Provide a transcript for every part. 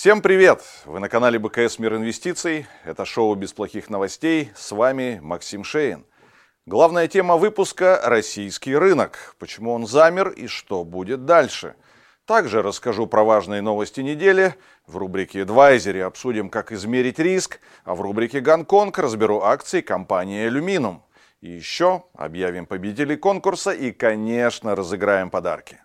Всем привет! Вы на канале БКС Мир Инвестиций. Это шоу без плохих новостей. С вами Максим Шейн. Главная тема выпуска – российский рынок. Почему он замер и что будет дальше. Также расскажу про важные новости недели. В рубрике «Advisory» обсудим, как измерить риск, а в рубрике «Гонконг» разберу акции компании «Алюминум». И еще объявим победителей конкурса и, конечно, разыграем подарки.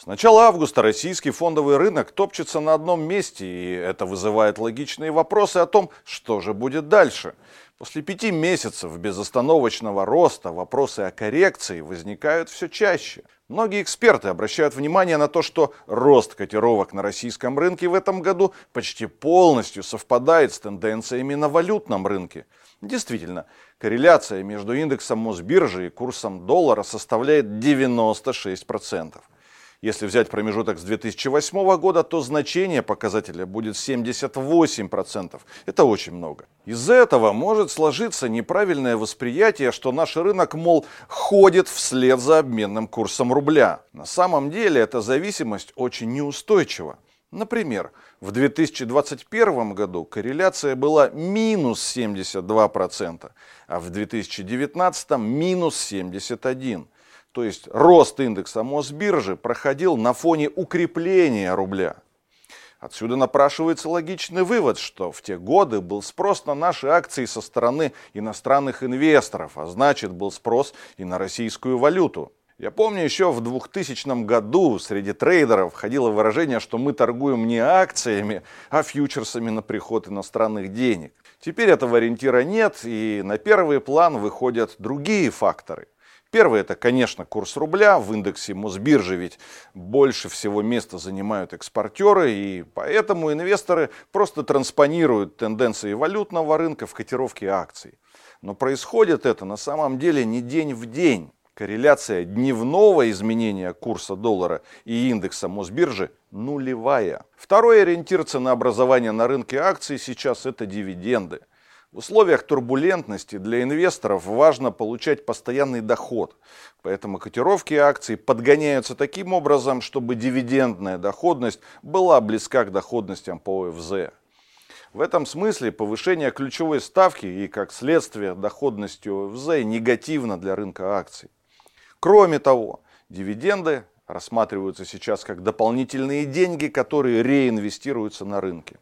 С начала августа российский фондовый рынок топчется на одном месте, и это вызывает логичные вопросы о том, что же будет дальше. После пяти месяцев безостановочного роста вопросы о коррекции возникают все чаще. Многие эксперты обращают внимание на то, что рост котировок на российском рынке в этом году почти полностью совпадает с тенденциями на валютном рынке. Действительно, корреляция между индексом Мосбиржи и курсом доллара составляет 96%. Если взять промежуток с 2008 года, то значение показателя будет 78%. Это очень много. Из-за этого может сложиться неправильное восприятие, что наш рынок, мол, ходит вслед за обменным курсом рубля. На самом деле эта зависимость очень неустойчива. Например, в 2021 году корреляция была минус 72%, а в 2019 минус 71%. То есть рост индекса Мосбиржи проходил на фоне укрепления рубля. Отсюда напрашивается логичный вывод, что в те годы был спрос на наши акции со стороны иностранных инвесторов, а значит был спрос и на российскую валюту. Я помню, еще в 2000 году среди трейдеров ходило выражение, что мы торгуем не акциями, а фьючерсами на приход иностранных денег. Теперь этого ориентира нет, и на первый план выходят другие факторы – Первый это, конечно, курс рубля. В индексе Мосбиржи ведь больше всего места занимают экспортеры, и поэтому инвесторы просто транспонируют тенденции валютного рынка в котировке акций. Но происходит это на самом деле не день в день. Корреляция дневного изменения курса доллара и индекса Мосбиржи нулевая. Второй ориентир ценообразования на рынке акций сейчас это дивиденды. В условиях турбулентности для инвесторов важно получать постоянный доход. Поэтому котировки акций подгоняются таким образом, чтобы дивидендная доходность была близка к доходностям по ОФЗ. В этом смысле повышение ключевой ставки и, как следствие, доходности ОФЗ негативно для рынка акций. Кроме того, дивиденды рассматриваются сейчас как дополнительные деньги, которые реинвестируются на рынке.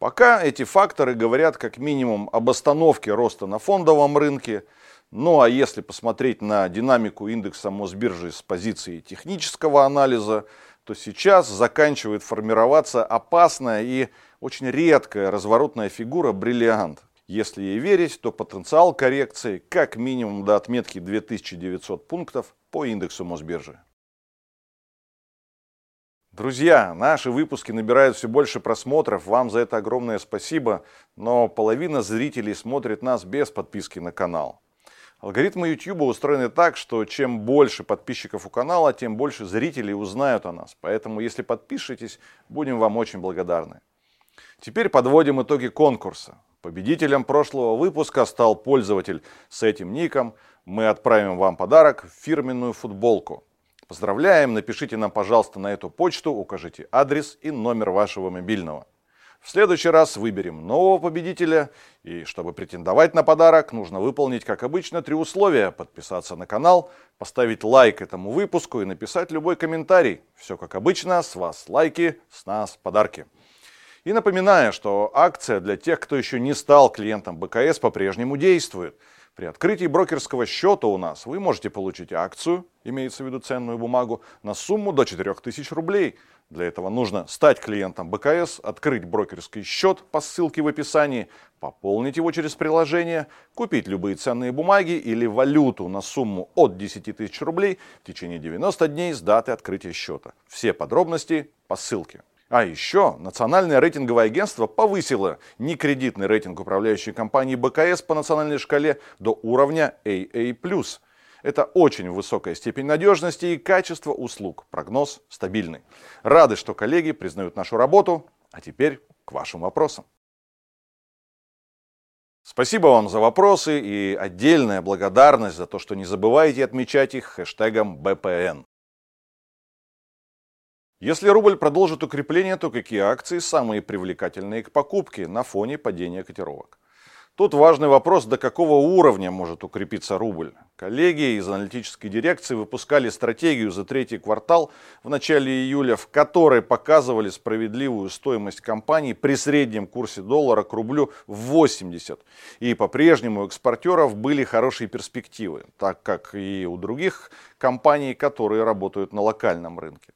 Пока эти факторы говорят как минимум об остановке роста на фондовом рынке. Ну а если посмотреть на динамику индекса Мосбиржи с позиции технического анализа, то сейчас заканчивает формироваться опасная и очень редкая разворотная фигура бриллиант. Если ей верить, то потенциал коррекции как минимум до отметки 2900 пунктов по индексу Мосбиржи. Друзья, наши выпуски набирают все больше просмотров, вам за это огромное спасибо, но половина зрителей смотрит нас без подписки на канал. Алгоритмы YouTube устроены так, что чем больше подписчиков у канала, тем больше зрителей узнают о нас. Поэтому, если подпишетесь, будем вам очень благодарны. Теперь подводим итоги конкурса. Победителем прошлого выпуска стал пользователь с этим ником. Мы отправим вам подарок – фирменную футболку – Поздравляем, напишите нам, пожалуйста, на эту почту, укажите адрес и номер вашего мобильного. В следующий раз выберем нового победителя, и чтобы претендовать на подарок, нужно выполнить, как обычно, три условия. Подписаться на канал, поставить лайк этому выпуску и написать любой комментарий. Все как обычно, с вас лайки, с нас подарки. И напоминаю, что акция для тех, кто еще не стал клиентом БКС, по-прежнему действует – при открытии брокерского счета у нас вы можете получить акцию, имеется в виду ценную бумагу, на сумму до 4000 рублей. Для этого нужно стать клиентом БКС, открыть брокерский счет по ссылке в описании, пополнить его через приложение, купить любые ценные бумаги или валюту на сумму от 10 тысяч рублей в течение 90 дней с даты открытия счета. Все подробности по ссылке. А еще Национальное рейтинговое агентство повысило некредитный рейтинг управляющей компании БКС по национальной шкале до уровня AA+. Это очень высокая степень надежности и качества услуг. Прогноз стабильный. Рады, что коллеги признают нашу работу. А теперь к вашим вопросам. Спасибо вам за вопросы и отдельная благодарность за то, что не забываете отмечать их хэштегом БПН. Если рубль продолжит укрепление, то какие акции самые привлекательные к покупке на фоне падения котировок? Тут важный вопрос, до какого уровня может укрепиться рубль. Коллеги из аналитической дирекции выпускали стратегию за третий квартал в начале июля, в которой показывали справедливую стоимость компаний при среднем курсе доллара к рублю в 80. И по-прежнему у экспортеров были хорошие перспективы, так как и у других компаний, которые работают на локальном рынке.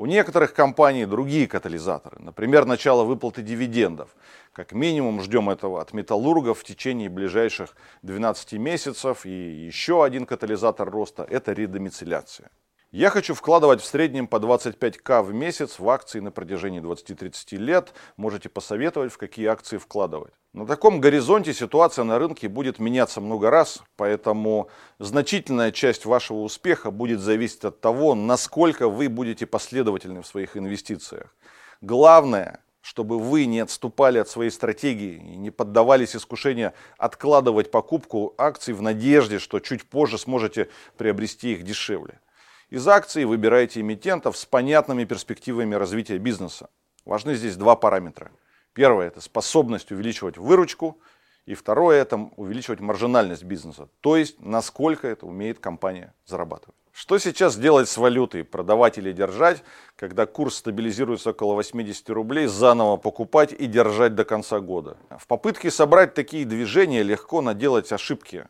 У некоторых компаний другие катализаторы, например, начало выплаты дивидендов. Как минимум ждем этого от металлургов в течение ближайших 12 месяцев. И еще один катализатор роста – это редомицеляция. Я хочу вкладывать в среднем по 25к в месяц в акции на протяжении 20-30 лет. Можете посоветовать, в какие акции вкладывать. На таком горизонте ситуация на рынке будет меняться много раз, поэтому значительная часть вашего успеха будет зависеть от того, насколько вы будете последовательны в своих инвестициях. Главное, чтобы вы не отступали от своей стратегии и не поддавались искушению откладывать покупку акций в надежде, что чуть позже сможете приобрести их дешевле. Из акций выбирайте эмитентов с понятными перспективами развития бизнеса. Важны здесь два параметра. Первое – это способность увеличивать выручку. И второе – это увеличивать маржинальность бизнеса. То есть, насколько это умеет компания зарабатывать. Что сейчас делать с валютой? Продавать или держать? Когда курс стабилизируется около 80 рублей, заново покупать и держать до конца года. В попытке собрать такие движения легко наделать ошибки.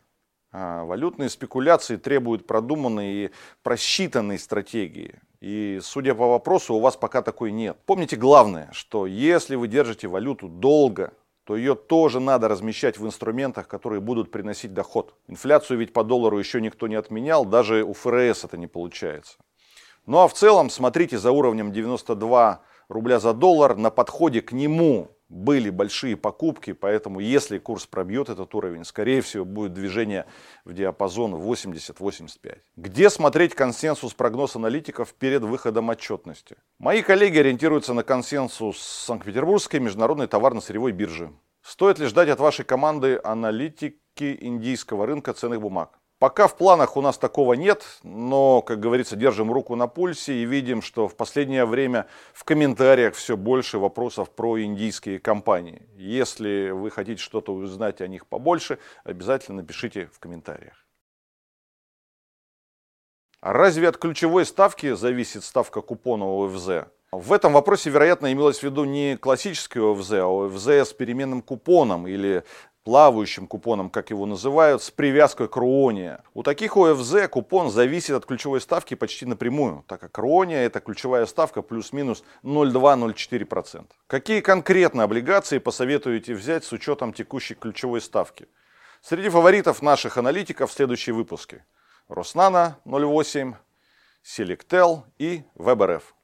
А валютные спекуляции требуют продуманной и просчитанной стратегии. И судя по вопросу, у вас пока такой нет. Помните главное, что если вы держите валюту долго, то ее тоже надо размещать в инструментах, которые будут приносить доход. Инфляцию ведь по доллару еще никто не отменял, даже у ФРС это не получается. Ну а в целом смотрите за уровнем 92 рубля за доллар, на подходе к нему были большие покупки, поэтому если курс пробьет этот уровень, скорее всего будет движение в диапазон 80-85. Где смотреть консенсус прогноз аналитиков перед выходом отчетности? Мои коллеги ориентируются на консенсус Санкт-Петербургской международной товарно-сырьевой биржи. Стоит ли ждать от вашей команды аналитики индийского рынка ценных бумаг? Пока в планах у нас такого нет, но, как говорится, держим руку на пульсе и видим, что в последнее время в комментариях все больше вопросов про индийские компании. Если вы хотите что-то узнать о них побольше, обязательно напишите в комментариях. Разве от ключевой ставки зависит ставка купона ОФЗ? В этом вопросе, вероятно, имелось в виду не классический ОФЗ, а ОФЗ с переменным купоном или плавающим купоном, как его называют, с привязкой к руоне. У таких ОФЗ купон зависит от ключевой ставки почти напрямую, так как руония это ключевая ставка плюс-минус 0,2-0,4%. Какие конкретно облигации посоветуете взять с учетом текущей ключевой ставки? Среди фаворитов наших аналитиков в следующие выпуски. Роснана 0,8, Селектел и ВБРФ.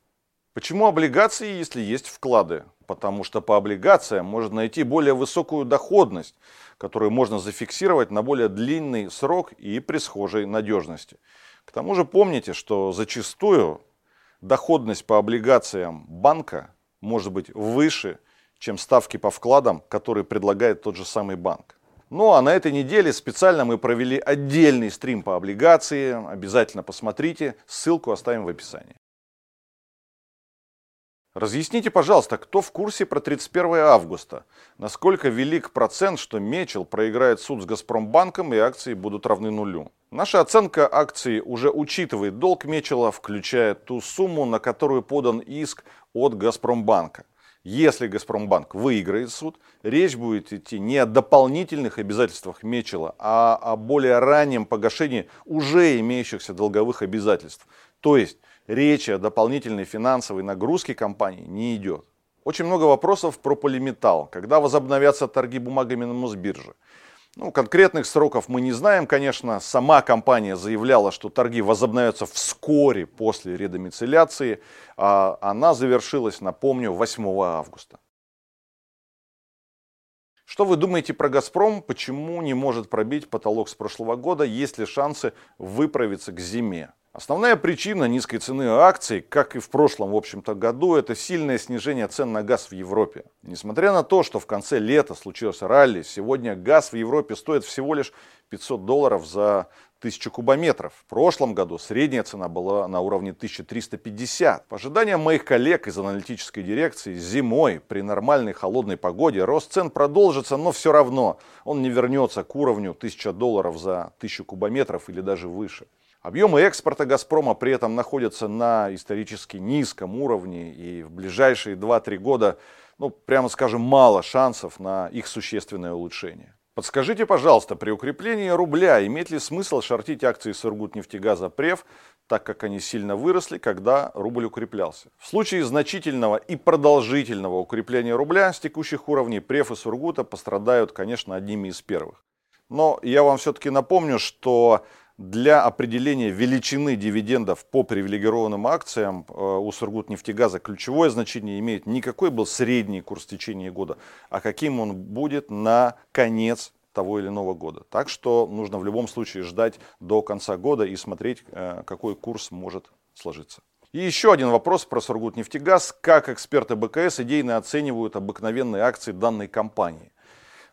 Почему облигации, если есть вклады? Потому что по облигациям можно найти более высокую доходность, которую можно зафиксировать на более длинный срок и при схожей надежности. К тому же помните, что зачастую доходность по облигациям банка может быть выше, чем ставки по вкладам, которые предлагает тот же самый банк. Ну а на этой неделе специально мы провели отдельный стрим по облигации. Обязательно посмотрите, ссылку оставим в описании. Разъясните, пожалуйста, кто в курсе про 31 августа? Насколько велик процент, что Мечел проиграет суд с Газпромбанком и акции будут равны нулю? Наша оценка акций уже учитывает долг Мечела, включая ту сумму, на которую подан иск от Газпромбанка. Если Газпромбанк выиграет суд, речь будет идти не о дополнительных обязательствах Мечела, а о более раннем погашении уже имеющихся долговых обязательств. То есть речи о дополнительной финансовой нагрузке компании не идет. Очень много вопросов про полиметалл. Когда возобновятся торги бумагами на Мосбирже? Ну, конкретных сроков мы не знаем, конечно. Сама компания заявляла, что торги возобновятся вскоре после редомицеляции. А она завершилась, напомню, 8 августа. Что вы думаете про «Газпром»? Почему не может пробить потолок с прошлого года? Есть ли шансы выправиться к зиме? Основная причина низкой цены акций, как и в прошлом, в общем-то, году, это сильное снижение цен на газ в Европе. Несмотря на то, что в конце лета случилось ралли, сегодня газ в Европе стоит всего лишь 500 долларов за 1000 кубометров. В прошлом году средняя цена была на уровне 1350. По ожиданиям моих коллег из аналитической дирекции, зимой при нормальной холодной погоде рост цен продолжится, но все равно он не вернется к уровню 1000 долларов за 1000 кубометров или даже выше. Объемы экспорта «Газпрома» при этом находятся на исторически низком уровне, и в ближайшие 2-3 года, ну, прямо скажем, мало шансов на их существенное улучшение. Подскажите, пожалуйста, при укреплении рубля имеет ли смысл шортить акции Сургутнефтегаза ПРЕФ, так как они сильно выросли, когда рубль укреплялся? В случае значительного и продолжительного укрепления рубля с текущих уровней ПРЕФ и Сургута пострадают, конечно, одними из первых. Но я вам все-таки напомню, что для определения величины дивидендов по привилегированным акциям э, у Сургутнефтегаза ключевое значение имеет не какой был средний курс в течение года, а каким он будет на конец того или иного года. Так что нужно в любом случае ждать до конца года и смотреть, э, какой курс может сложиться. И еще один вопрос про Сургутнефтегаз. Как эксперты БКС идейно оценивают обыкновенные акции данной компании?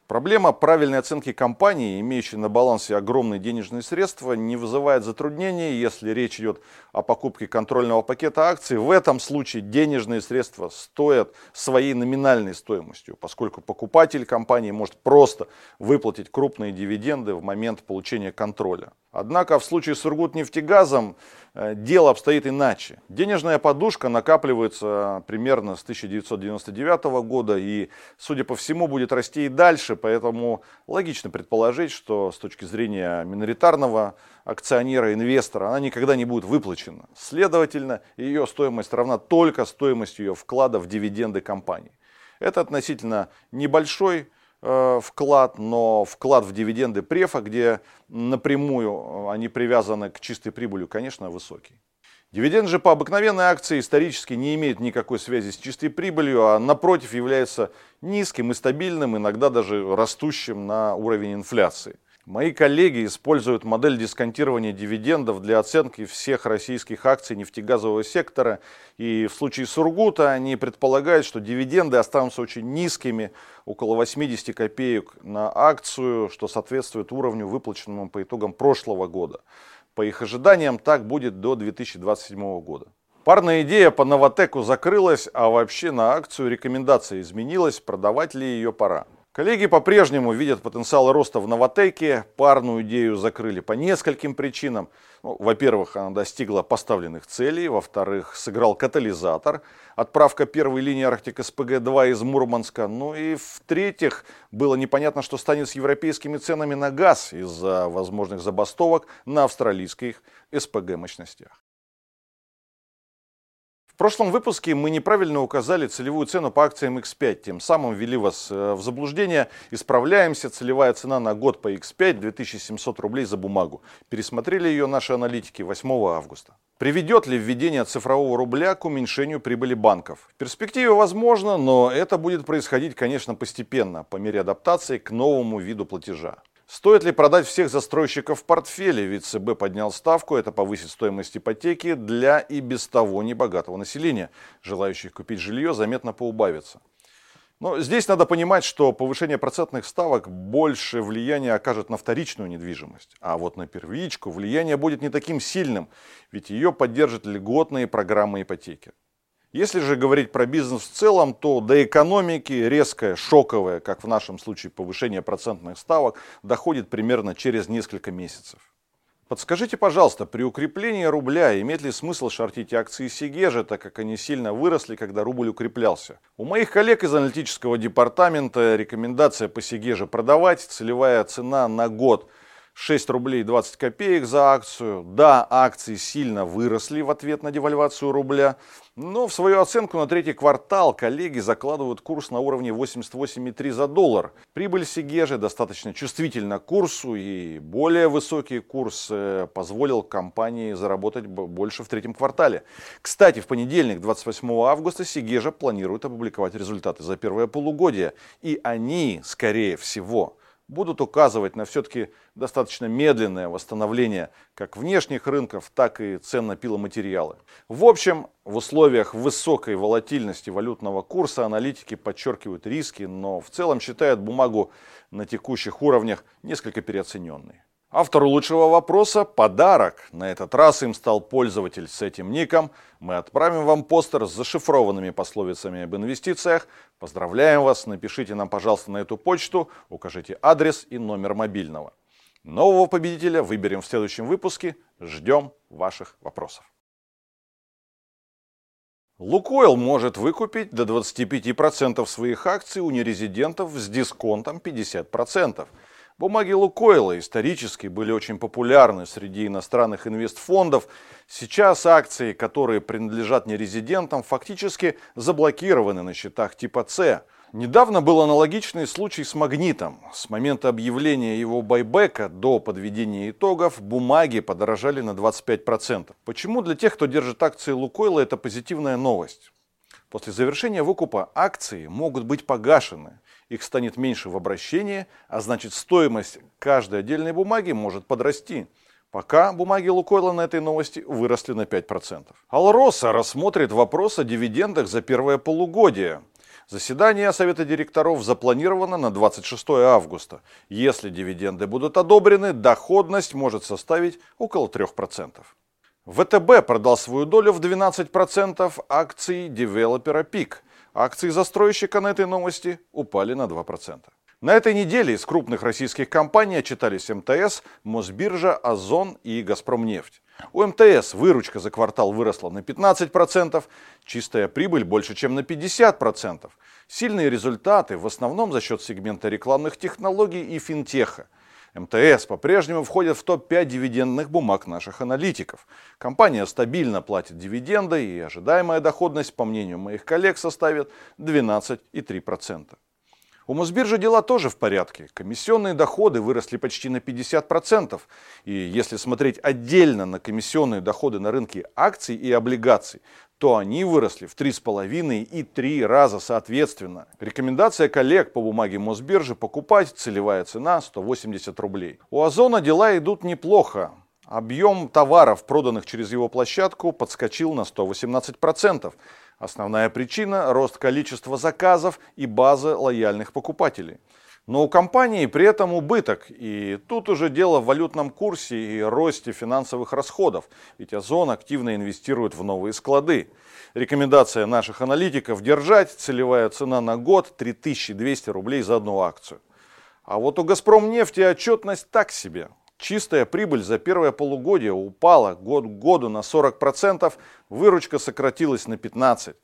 Проблема правильной оценки компании, имеющей на балансе огромные денежные средства, не вызывает затруднений, если речь идет о покупке контрольного пакета акций. В этом случае денежные средства стоят своей номинальной стоимостью, поскольку покупатель компании может просто выплатить крупные дивиденды в момент получения контроля. Однако в случае с Сургутнефтегазом э, дело обстоит иначе. Денежная подушка накапливается примерно с 1999 года и, судя по всему, будет расти и дальше, поэтому логично предположить, что с точки зрения миноритарного акционера, инвестора, она никогда не будет выплачена. Следовательно, ее стоимость равна только стоимости ее вклада в дивиденды компании. Это относительно небольшой Э, вклад, но вклад в дивиденды префа, где напрямую э, они привязаны к чистой прибыли, конечно, высокий. Дивиденд же по обыкновенной акции исторически не имеет никакой связи с чистой прибылью, а напротив является низким и стабильным, иногда даже растущим на уровень инфляции. Мои коллеги используют модель дисконтирования дивидендов для оценки всех российских акций нефтегазового сектора. И в случае Сургута они предполагают, что дивиденды останутся очень низкими, около 80 копеек на акцию, что соответствует уровню, выплаченному по итогам прошлого года. По их ожиданиям так будет до 2027 года. Парная идея по Новотеку закрылась, а вообще на акцию рекомендация изменилась, продавать ли ее пора. Коллеги по-прежнему видят потенциал роста в Новотеке. Парную идею закрыли по нескольким причинам. Ну, во-первых, она достигла поставленных целей. Во-вторых, сыграл катализатор. Отправка первой линии Арктик СПГ-2 из Мурманска. Ну и в-третьих, было непонятно, что станет с европейскими ценами на газ из-за возможных забастовок на австралийских СПГ-мощностях. В прошлом выпуске мы неправильно указали целевую цену по акциям X5, тем самым ввели вас э, в заблуждение. Исправляемся, целевая цена на год по X5 2700 рублей за бумагу. Пересмотрели ее наши аналитики 8 августа. Приведет ли введение цифрового рубля к уменьшению прибыли банков? В перспективе возможно, но это будет происходить, конечно, постепенно, по мере адаптации к новому виду платежа. Стоит ли продать всех застройщиков в портфеле? Ведь ЦБ поднял ставку, это повысит стоимость ипотеки для и без того небогатого населения. Желающих купить жилье заметно поубавится. Но здесь надо понимать, что повышение процентных ставок больше влияния окажет на вторичную недвижимость. А вот на первичку влияние будет не таким сильным, ведь ее поддержат льготные программы ипотеки. Если же говорить про бизнес в целом, то до экономики резкое, шоковое, как в нашем случае повышение процентных ставок, доходит примерно через несколько месяцев. Подскажите, пожалуйста, при укреплении рубля имеет ли смысл шортить акции Сигежа, так как они сильно выросли, когда рубль укреплялся? У моих коллег из аналитического департамента рекомендация по Сигеже продавать, целевая цена на год – 6 рублей 20 копеек за акцию. Да, акции сильно выросли в ответ на девальвацию рубля, но в свою оценку на третий квартал коллеги закладывают курс на уровне 88,3 за доллар. Прибыль Сигежи достаточно чувствительна к курсу и более высокий курс э, позволил компании заработать больше в третьем квартале. Кстати, в понедельник, 28 августа, Сигежа планирует опубликовать результаты за первое полугодие. И они, скорее всего, будут указывать на все-таки достаточно медленное восстановление как внешних рынков, так и цен на пиломатериалы. В общем, в условиях высокой волатильности валютного курса аналитики подчеркивают риски, но в целом считают бумагу на текущих уровнях несколько переоцененной. Автору лучшего вопроса подарок. На этот раз им стал пользователь с этим ником. Мы отправим вам постер с зашифрованными пословицами об инвестициях. Поздравляем вас. Напишите нам, пожалуйста, на эту почту, укажите адрес и номер мобильного. Нового победителя выберем в следующем выпуске. Ждем ваших вопросов. Лукойл может выкупить до 25% своих акций у нерезидентов с дисконтом 50%. Бумаги Лукойла исторически были очень популярны среди иностранных инвестфондов. Сейчас акции, которые принадлежат нерезидентам, фактически заблокированы на счетах типа С. Недавно был аналогичный случай с магнитом. С момента объявления его байбека до подведения итогов бумаги подорожали на 25%. Почему для тех, кто держит акции Лукойла, это позитивная новость? После завершения выкупа акции могут быть погашены их станет меньше в обращении, а значит стоимость каждой отдельной бумаги может подрасти. Пока бумаги Лукойла на этой новости выросли на 5%. Алроса рассмотрит вопрос о дивидендах за первое полугодие. Заседание Совета директоров запланировано на 26 августа. Если дивиденды будут одобрены, доходность может составить около 3%. ВТБ продал свою долю в 12% акций девелопера ПИК – Акции застройщика на этой новости упали на 2%. На этой неделе из крупных российских компаний отчитались МТС, Мосбиржа, Озон и Газпромнефть. У МТС выручка за квартал выросла на 15%, чистая прибыль больше, чем на 50%. Сильные результаты в основном за счет сегмента рекламных технологий и финтеха. МТС по-прежнему входит в топ-5 дивидендных бумаг наших аналитиков. Компания стабильно платит дивиденды и ожидаемая доходность, по мнению моих коллег, составит 12,3%. У Мосбиржи дела тоже в порядке. Комиссионные доходы выросли почти на 50%. И если смотреть отдельно на комиссионные доходы на рынке акций и облигаций, то они выросли в 3,5 и 3 раза соответственно. Рекомендация коллег по бумаге Мосбиржи покупать целевая цена 180 рублей. У Озона дела идут неплохо. Объем товаров, проданных через его площадку, подскочил на 118%. Основная причина – рост количества заказов и базы лояльных покупателей. Но у компании при этом убыток, и тут уже дело в валютном курсе и росте финансовых расходов, ведь Озон активно инвестирует в новые склады. Рекомендация наших аналитиков держать целевая цена на год 3200 рублей за одну акцию. А вот у Газпром нефти отчетность так себе. Чистая прибыль за первое полугодие упала год к году на 40%, выручка сократилась на 15%.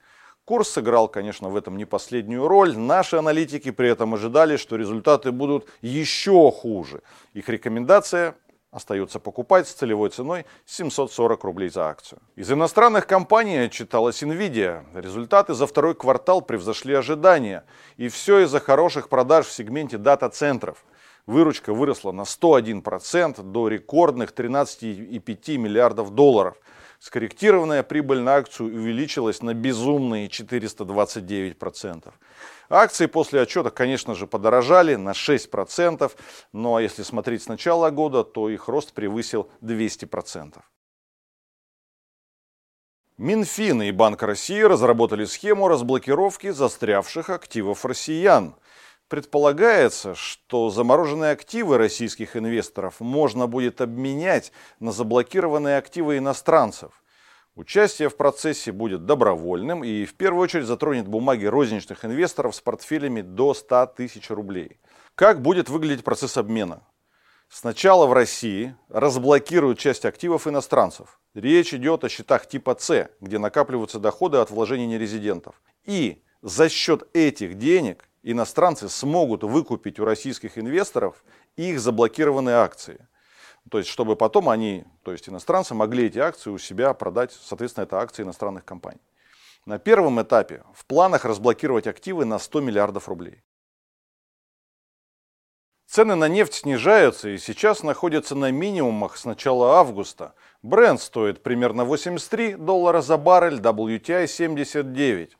Курс сыграл, конечно, в этом не последнюю роль. Наши аналитики при этом ожидали, что результаты будут еще хуже. Их рекомендация остается покупать с целевой ценой 740 рублей за акцию. Из иностранных компаний отчиталась Nvidia. Результаты за второй квартал превзошли ожидания. И все из-за хороших продаж в сегменте дата-центров. Выручка выросла на 101% до рекордных 13,5 миллиардов долларов – скорректированная прибыль на акцию увеличилась на безумные 429%. Акции после отчета, конечно же, подорожали на 6%, но если смотреть с начала года, то их рост превысил 200%. Минфин и Банк России разработали схему разблокировки застрявших активов россиян – Предполагается, что замороженные активы российских инвесторов можно будет обменять на заблокированные активы иностранцев. Участие в процессе будет добровольным и в первую очередь затронет бумаги розничных инвесторов с портфелями до 100 тысяч рублей. Как будет выглядеть процесс обмена? Сначала в России разблокируют часть активов иностранцев. Речь идет о счетах типа С, где накапливаются доходы от вложений нерезидентов. И за счет этих денег иностранцы смогут выкупить у российских инвесторов их заблокированные акции. То есть, чтобы потом они, то есть иностранцы, могли эти акции у себя продать, соответственно, это акции иностранных компаний. На первом этапе в планах разблокировать активы на 100 миллиардов рублей. Цены на нефть снижаются и сейчас находятся на минимумах с начала августа. Бренд стоит примерно 83 доллара за баррель, WTI 79.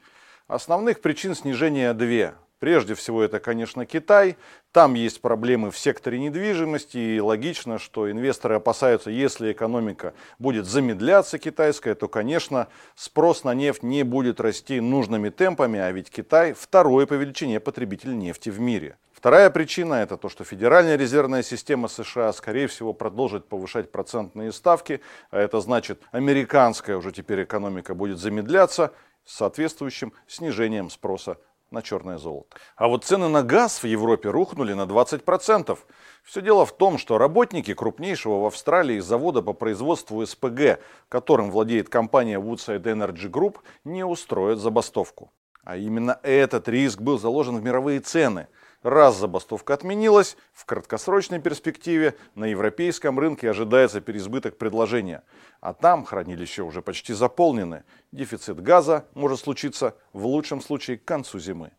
Основных причин снижения две. Прежде всего это, конечно, Китай. Там есть проблемы в секторе недвижимости и логично, что инвесторы опасаются, если экономика будет замедляться китайская, то, конечно, спрос на нефть не будет расти нужными темпами, а ведь Китай второй по величине потребитель нефти в мире. Вторая причина это то, что Федеральная резервная система США, скорее всего, продолжит повышать процентные ставки, а это значит, американская уже теперь экономика будет замедляться с соответствующим снижением спроса на черное золото. А вот цены на газ в Европе рухнули на 20%. Все дело в том, что работники крупнейшего в Австралии завода по производству СПГ, которым владеет компания Woodside Energy Group, не устроят забастовку. А именно этот риск был заложен в мировые цены – Раз забастовка отменилась, в краткосрочной перспективе на европейском рынке ожидается переизбыток предложения. А там хранилища уже почти заполнены. Дефицит газа может случиться в лучшем случае к концу зимы.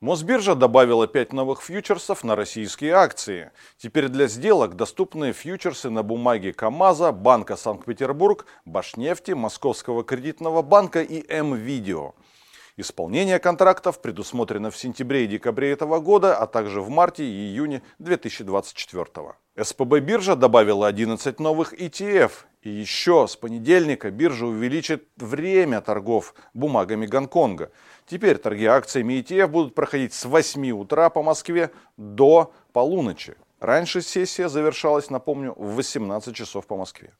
Мосбиржа добавила 5 новых фьючерсов на российские акции. Теперь для сделок доступны фьючерсы на бумаге КАМАЗа, Банка Санкт-Петербург, Башнефти, Московского кредитного банка и М-Видео. Исполнение контрактов предусмотрено в сентябре и декабре этого года, а также в марте и июне 2024. СПБ биржа добавила 11 новых ETF. И еще с понедельника биржа увеличит время торгов бумагами Гонконга. Теперь торги акциями ETF будут проходить с 8 утра по Москве до полуночи. Раньше сессия завершалась, напомню, в 18 часов по Москве.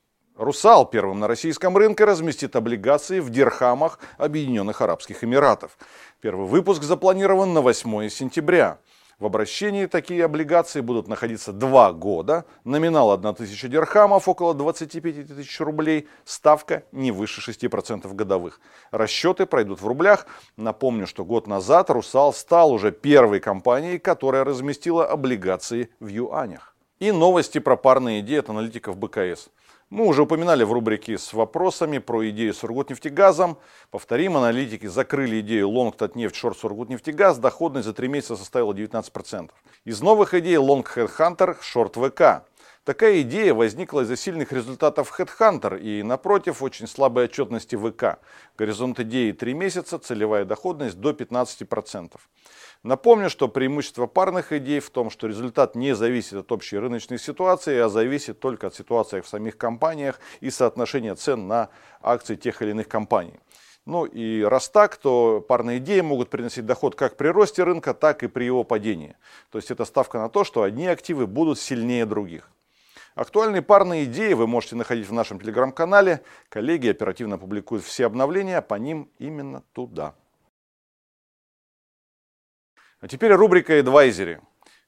Русал первым на российском рынке разместит облигации в дирхамах Объединенных Арабских Эмиратов. Первый выпуск запланирован на 8 сентября. В обращении такие облигации будут находиться два года. Номинал 1000 дирхамов, около 25 тысяч рублей. Ставка не выше 6% годовых. Расчеты пройдут в рублях. Напомню, что год назад Русал стал уже первой компанией, которая разместила облигации в юанях. И новости про парные идеи от аналитиков БКС. Мы уже упоминали в рубрике с вопросами про идею Сургутнефтегазом. Повторим, аналитики закрыли идею Long Татнефть Short Сургутнефтегаз. Доходность за три месяца составила 19%. Из новых идей Long Headhunter Short VK. Такая идея возникла из-за сильных результатов Headhunter и, напротив, очень слабой отчетности ВК. Горизонт идеи 3 месяца, целевая доходность до 15%. Напомню, что преимущество парных идей в том, что результат не зависит от общей рыночной ситуации, а зависит только от ситуации в самих компаниях и соотношения цен на акции тех или иных компаний. Ну и раз так, то парные идеи могут приносить доход как при росте рынка, так и при его падении. То есть это ставка на то, что одни активы будут сильнее других. Актуальные парные идеи вы можете находить в нашем телеграм-канале. Коллеги оперативно публикуют все обновления по ним именно туда. А теперь рубрика «Эдвайзери».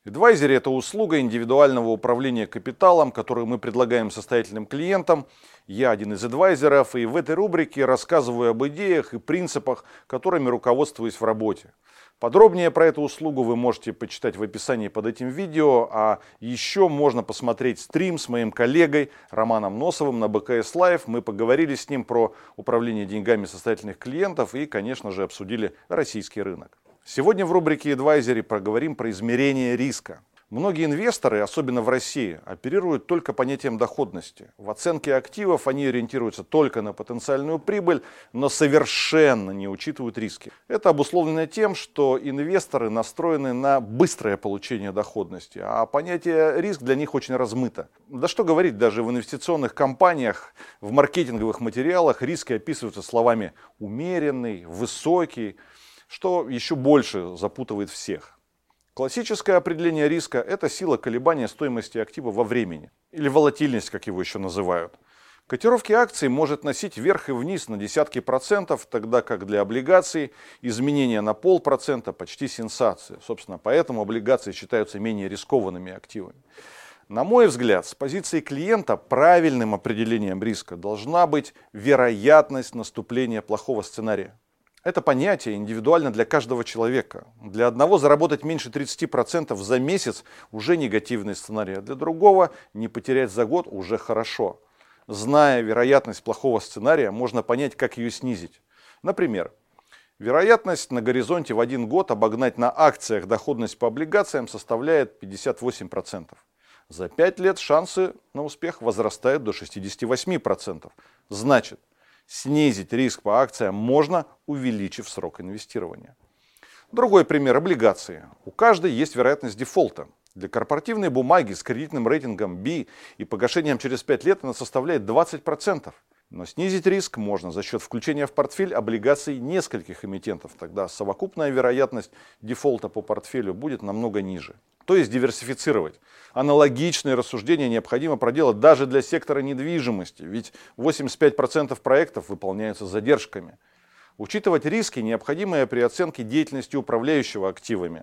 Эдвайзери – это услуга индивидуального управления капиталом, которую мы предлагаем состоятельным клиентам. Я один из адвайзеров, и в этой рубрике рассказываю об идеях и принципах, которыми руководствуюсь в работе. Подробнее про эту услугу вы можете почитать в описании под этим видео, а еще можно посмотреть стрим с моим коллегой Романом Носовым на БКС Лайв. Мы поговорили с ним про управление деньгами состоятельных клиентов и, конечно же, обсудили российский рынок. Сегодня в рубрике Advisory проговорим про измерение риска. Многие инвесторы, особенно в России, оперируют только понятием доходности. В оценке активов они ориентируются только на потенциальную прибыль, но совершенно не учитывают риски. Это обусловлено тем, что инвесторы настроены на быстрое получение доходности, а понятие риск для них очень размыто. Да что говорить, даже в инвестиционных компаниях, в маркетинговых материалах риски описываются словами умеренный, высокий, что еще больше запутывает всех. Классическое определение риска – это сила колебания стоимости актива во времени, или волатильность, как его еще называют. Котировки акций может носить вверх и вниз на десятки процентов, тогда как для облигаций изменения на полпроцента почти сенсация. Собственно, поэтому облигации считаются менее рискованными активами. На мой взгляд, с позиции клиента правильным определением риска должна быть вероятность наступления плохого сценария. Это понятие индивидуально для каждого человека. Для одного заработать меньше 30% за месяц уже негативный сценарий, а для другого не потерять за год уже хорошо. Зная вероятность плохого сценария, можно понять, как ее снизить. Например, вероятность на горизонте в один год обогнать на акциях доходность по облигациям составляет 58%. За 5 лет шансы на успех возрастают до 68%. Значит, Снизить риск по акциям можно, увеличив срок инвестирования. Другой пример – облигации. У каждой есть вероятность дефолта. Для корпоративной бумаги с кредитным рейтингом B и погашением через 5 лет она составляет 20%. Но снизить риск можно за счет включения в портфель облигаций нескольких эмитентов. Тогда совокупная вероятность дефолта по портфелю будет намного ниже. То есть диверсифицировать. Аналогичные рассуждения необходимо проделать даже для сектора недвижимости, ведь 85% проектов выполняются задержками. Учитывать риски, необходимые при оценке деятельности управляющего активами.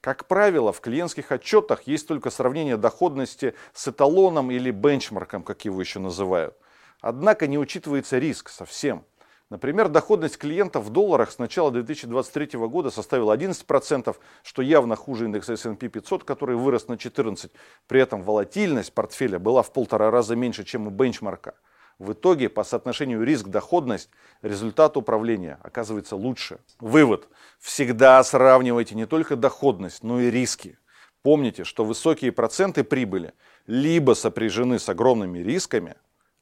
Как правило, в клиентских отчетах есть только сравнение доходности с эталоном или бенчмарком, как его еще называют. Однако не учитывается риск совсем. Например, доходность клиента в долларах с начала 2023 года составила 11%, что явно хуже индекса S&P 500, который вырос на 14%. При этом волатильность портфеля была в полтора раза меньше, чем у бенчмарка. В итоге по соотношению риск-доходность результат управления оказывается лучше. Вывод. Всегда сравнивайте не только доходность, но и риски. Помните, что высокие проценты прибыли либо сопряжены с огромными рисками,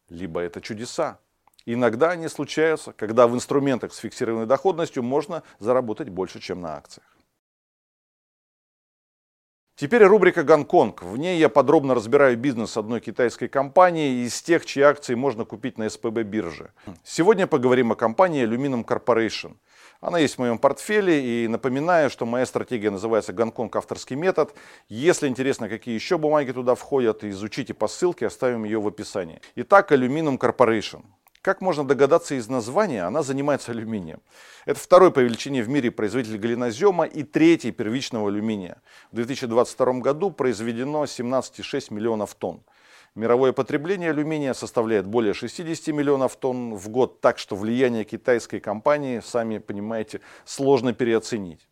либо это чудеса. Иногда они случаются, когда в инструментах с фиксированной доходностью можно заработать больше, чем на акциях. Теперь рубрика «Гонконг». В ней я подробно разбираю бизнес одной китайской компании из тех, чьи акции можно купить на СПБ бирже. Сегодня поговорим о компании Aluminum Corporation. Она есть в моем портфеле и напоминаю, что моя стратегия называется «Гонконг. Авторский метод». Если интересно, какие еще бумаги туда входят, изучите по ссылке, оставим ее в описании. Итак, Aluminum Corporation. Как можно догадаться из названия, она занимается алюминием. Это второй по величине в мире производитель глинозема и третий первичного алюминия. В 2022 году произведено 17,6 миллионов тонн. Мировое потребление алюминия составляет более 60 миллионов тонн в год, так что влияние китайской компании, сами понимаете, сложно переоценить.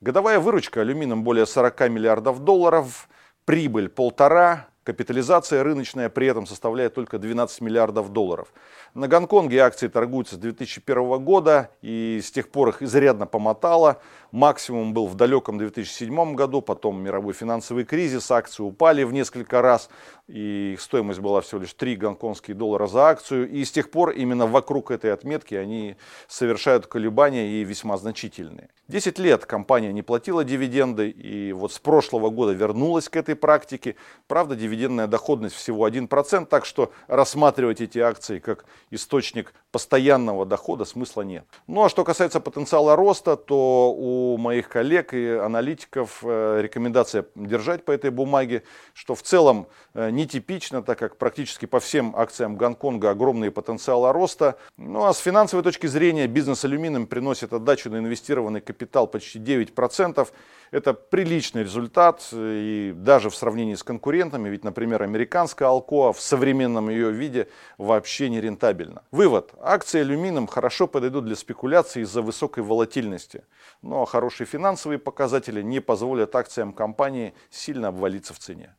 Годовая выручка алюминием более 40 миллиардов долларов, прибыль полтора, Капитализация рыночная при этом составляет только 12 миллиардов долларов. На Гонконге акции торгуются с 2001 года и с тех пор их изрядно помотало. Максимум был в далеком 2007 году, потом мировой финансовый кризис, акции упали в несколько раз и их стоимость была всего лишь 3 гонконгские доллара за акцию. И с тех пор именно вокруг этой отметки они совершают колебания и весьма значительные. 10 лет компания не платила дивиденды и вот с прошлого года вернулась к этой практике. Правда, дивидендная доходность всего 1%, так что рассматривать эти акции как источник постоянного дохода смысла нет. Ну а что касается потенциала роста, то у моих коллег и аналитиков э, рекомендация держать по этой бумаге, что в целом э, нетипично, так как практически по всем акциям Гонконга огромные потенциалы роста. Ну а с финансовой точки зрения бизнес алюминием приносит отдачу на инвестированный капитал почти 9%. Это приличный результат и даже в сравнении с конкурентами, ведь например, американская Алкоа в современном ее виде вообще не рентабельна. Вывод. Акции алюминием хорошо подойдут для спекуляции из-за высокой волатильности. Но хорошие финансовые показатели не позволят акциям компании сильно обвалиться в цене.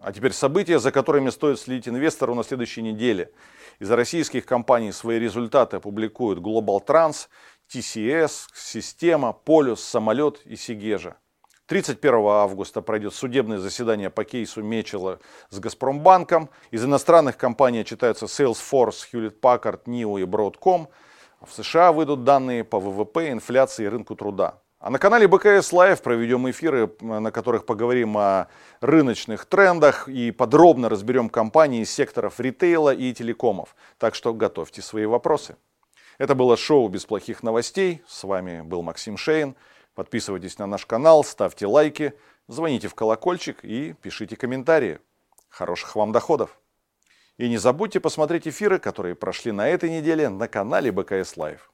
А теперь события, за которыми стоит следить инвестору на следующей неделе. Из российских компаний свои результаты опубликуют Global Trans, TCS, Система, Полюс, Самолет и Сигежа. 31 августа пройдет судебное заседание по кейсу Мечела с Газпромбанком. Из иностранных компаний читаются Salesforce, Hewlett Packard, NIO и Broadcom. В США выйдут данные по ВВП, инфляции и рынку труда. А на канале БКС Лайв проведем эфиры, на которых поговорим о рыночных трендах и подробно разберем компании из секторов ритейла и телекомов. Так что готовьте свои вопросы. Это было шоу «Без плохих новостей». С вами был Максим Шейн. Подписывайтесь на наш канал, ставьте лайки, звоните в колокольчик и пишите комментарии. Хороших вам доходов! И не забудьте посмотреть эфиры, которые прошли на этой неделе на канале БКС Лайв.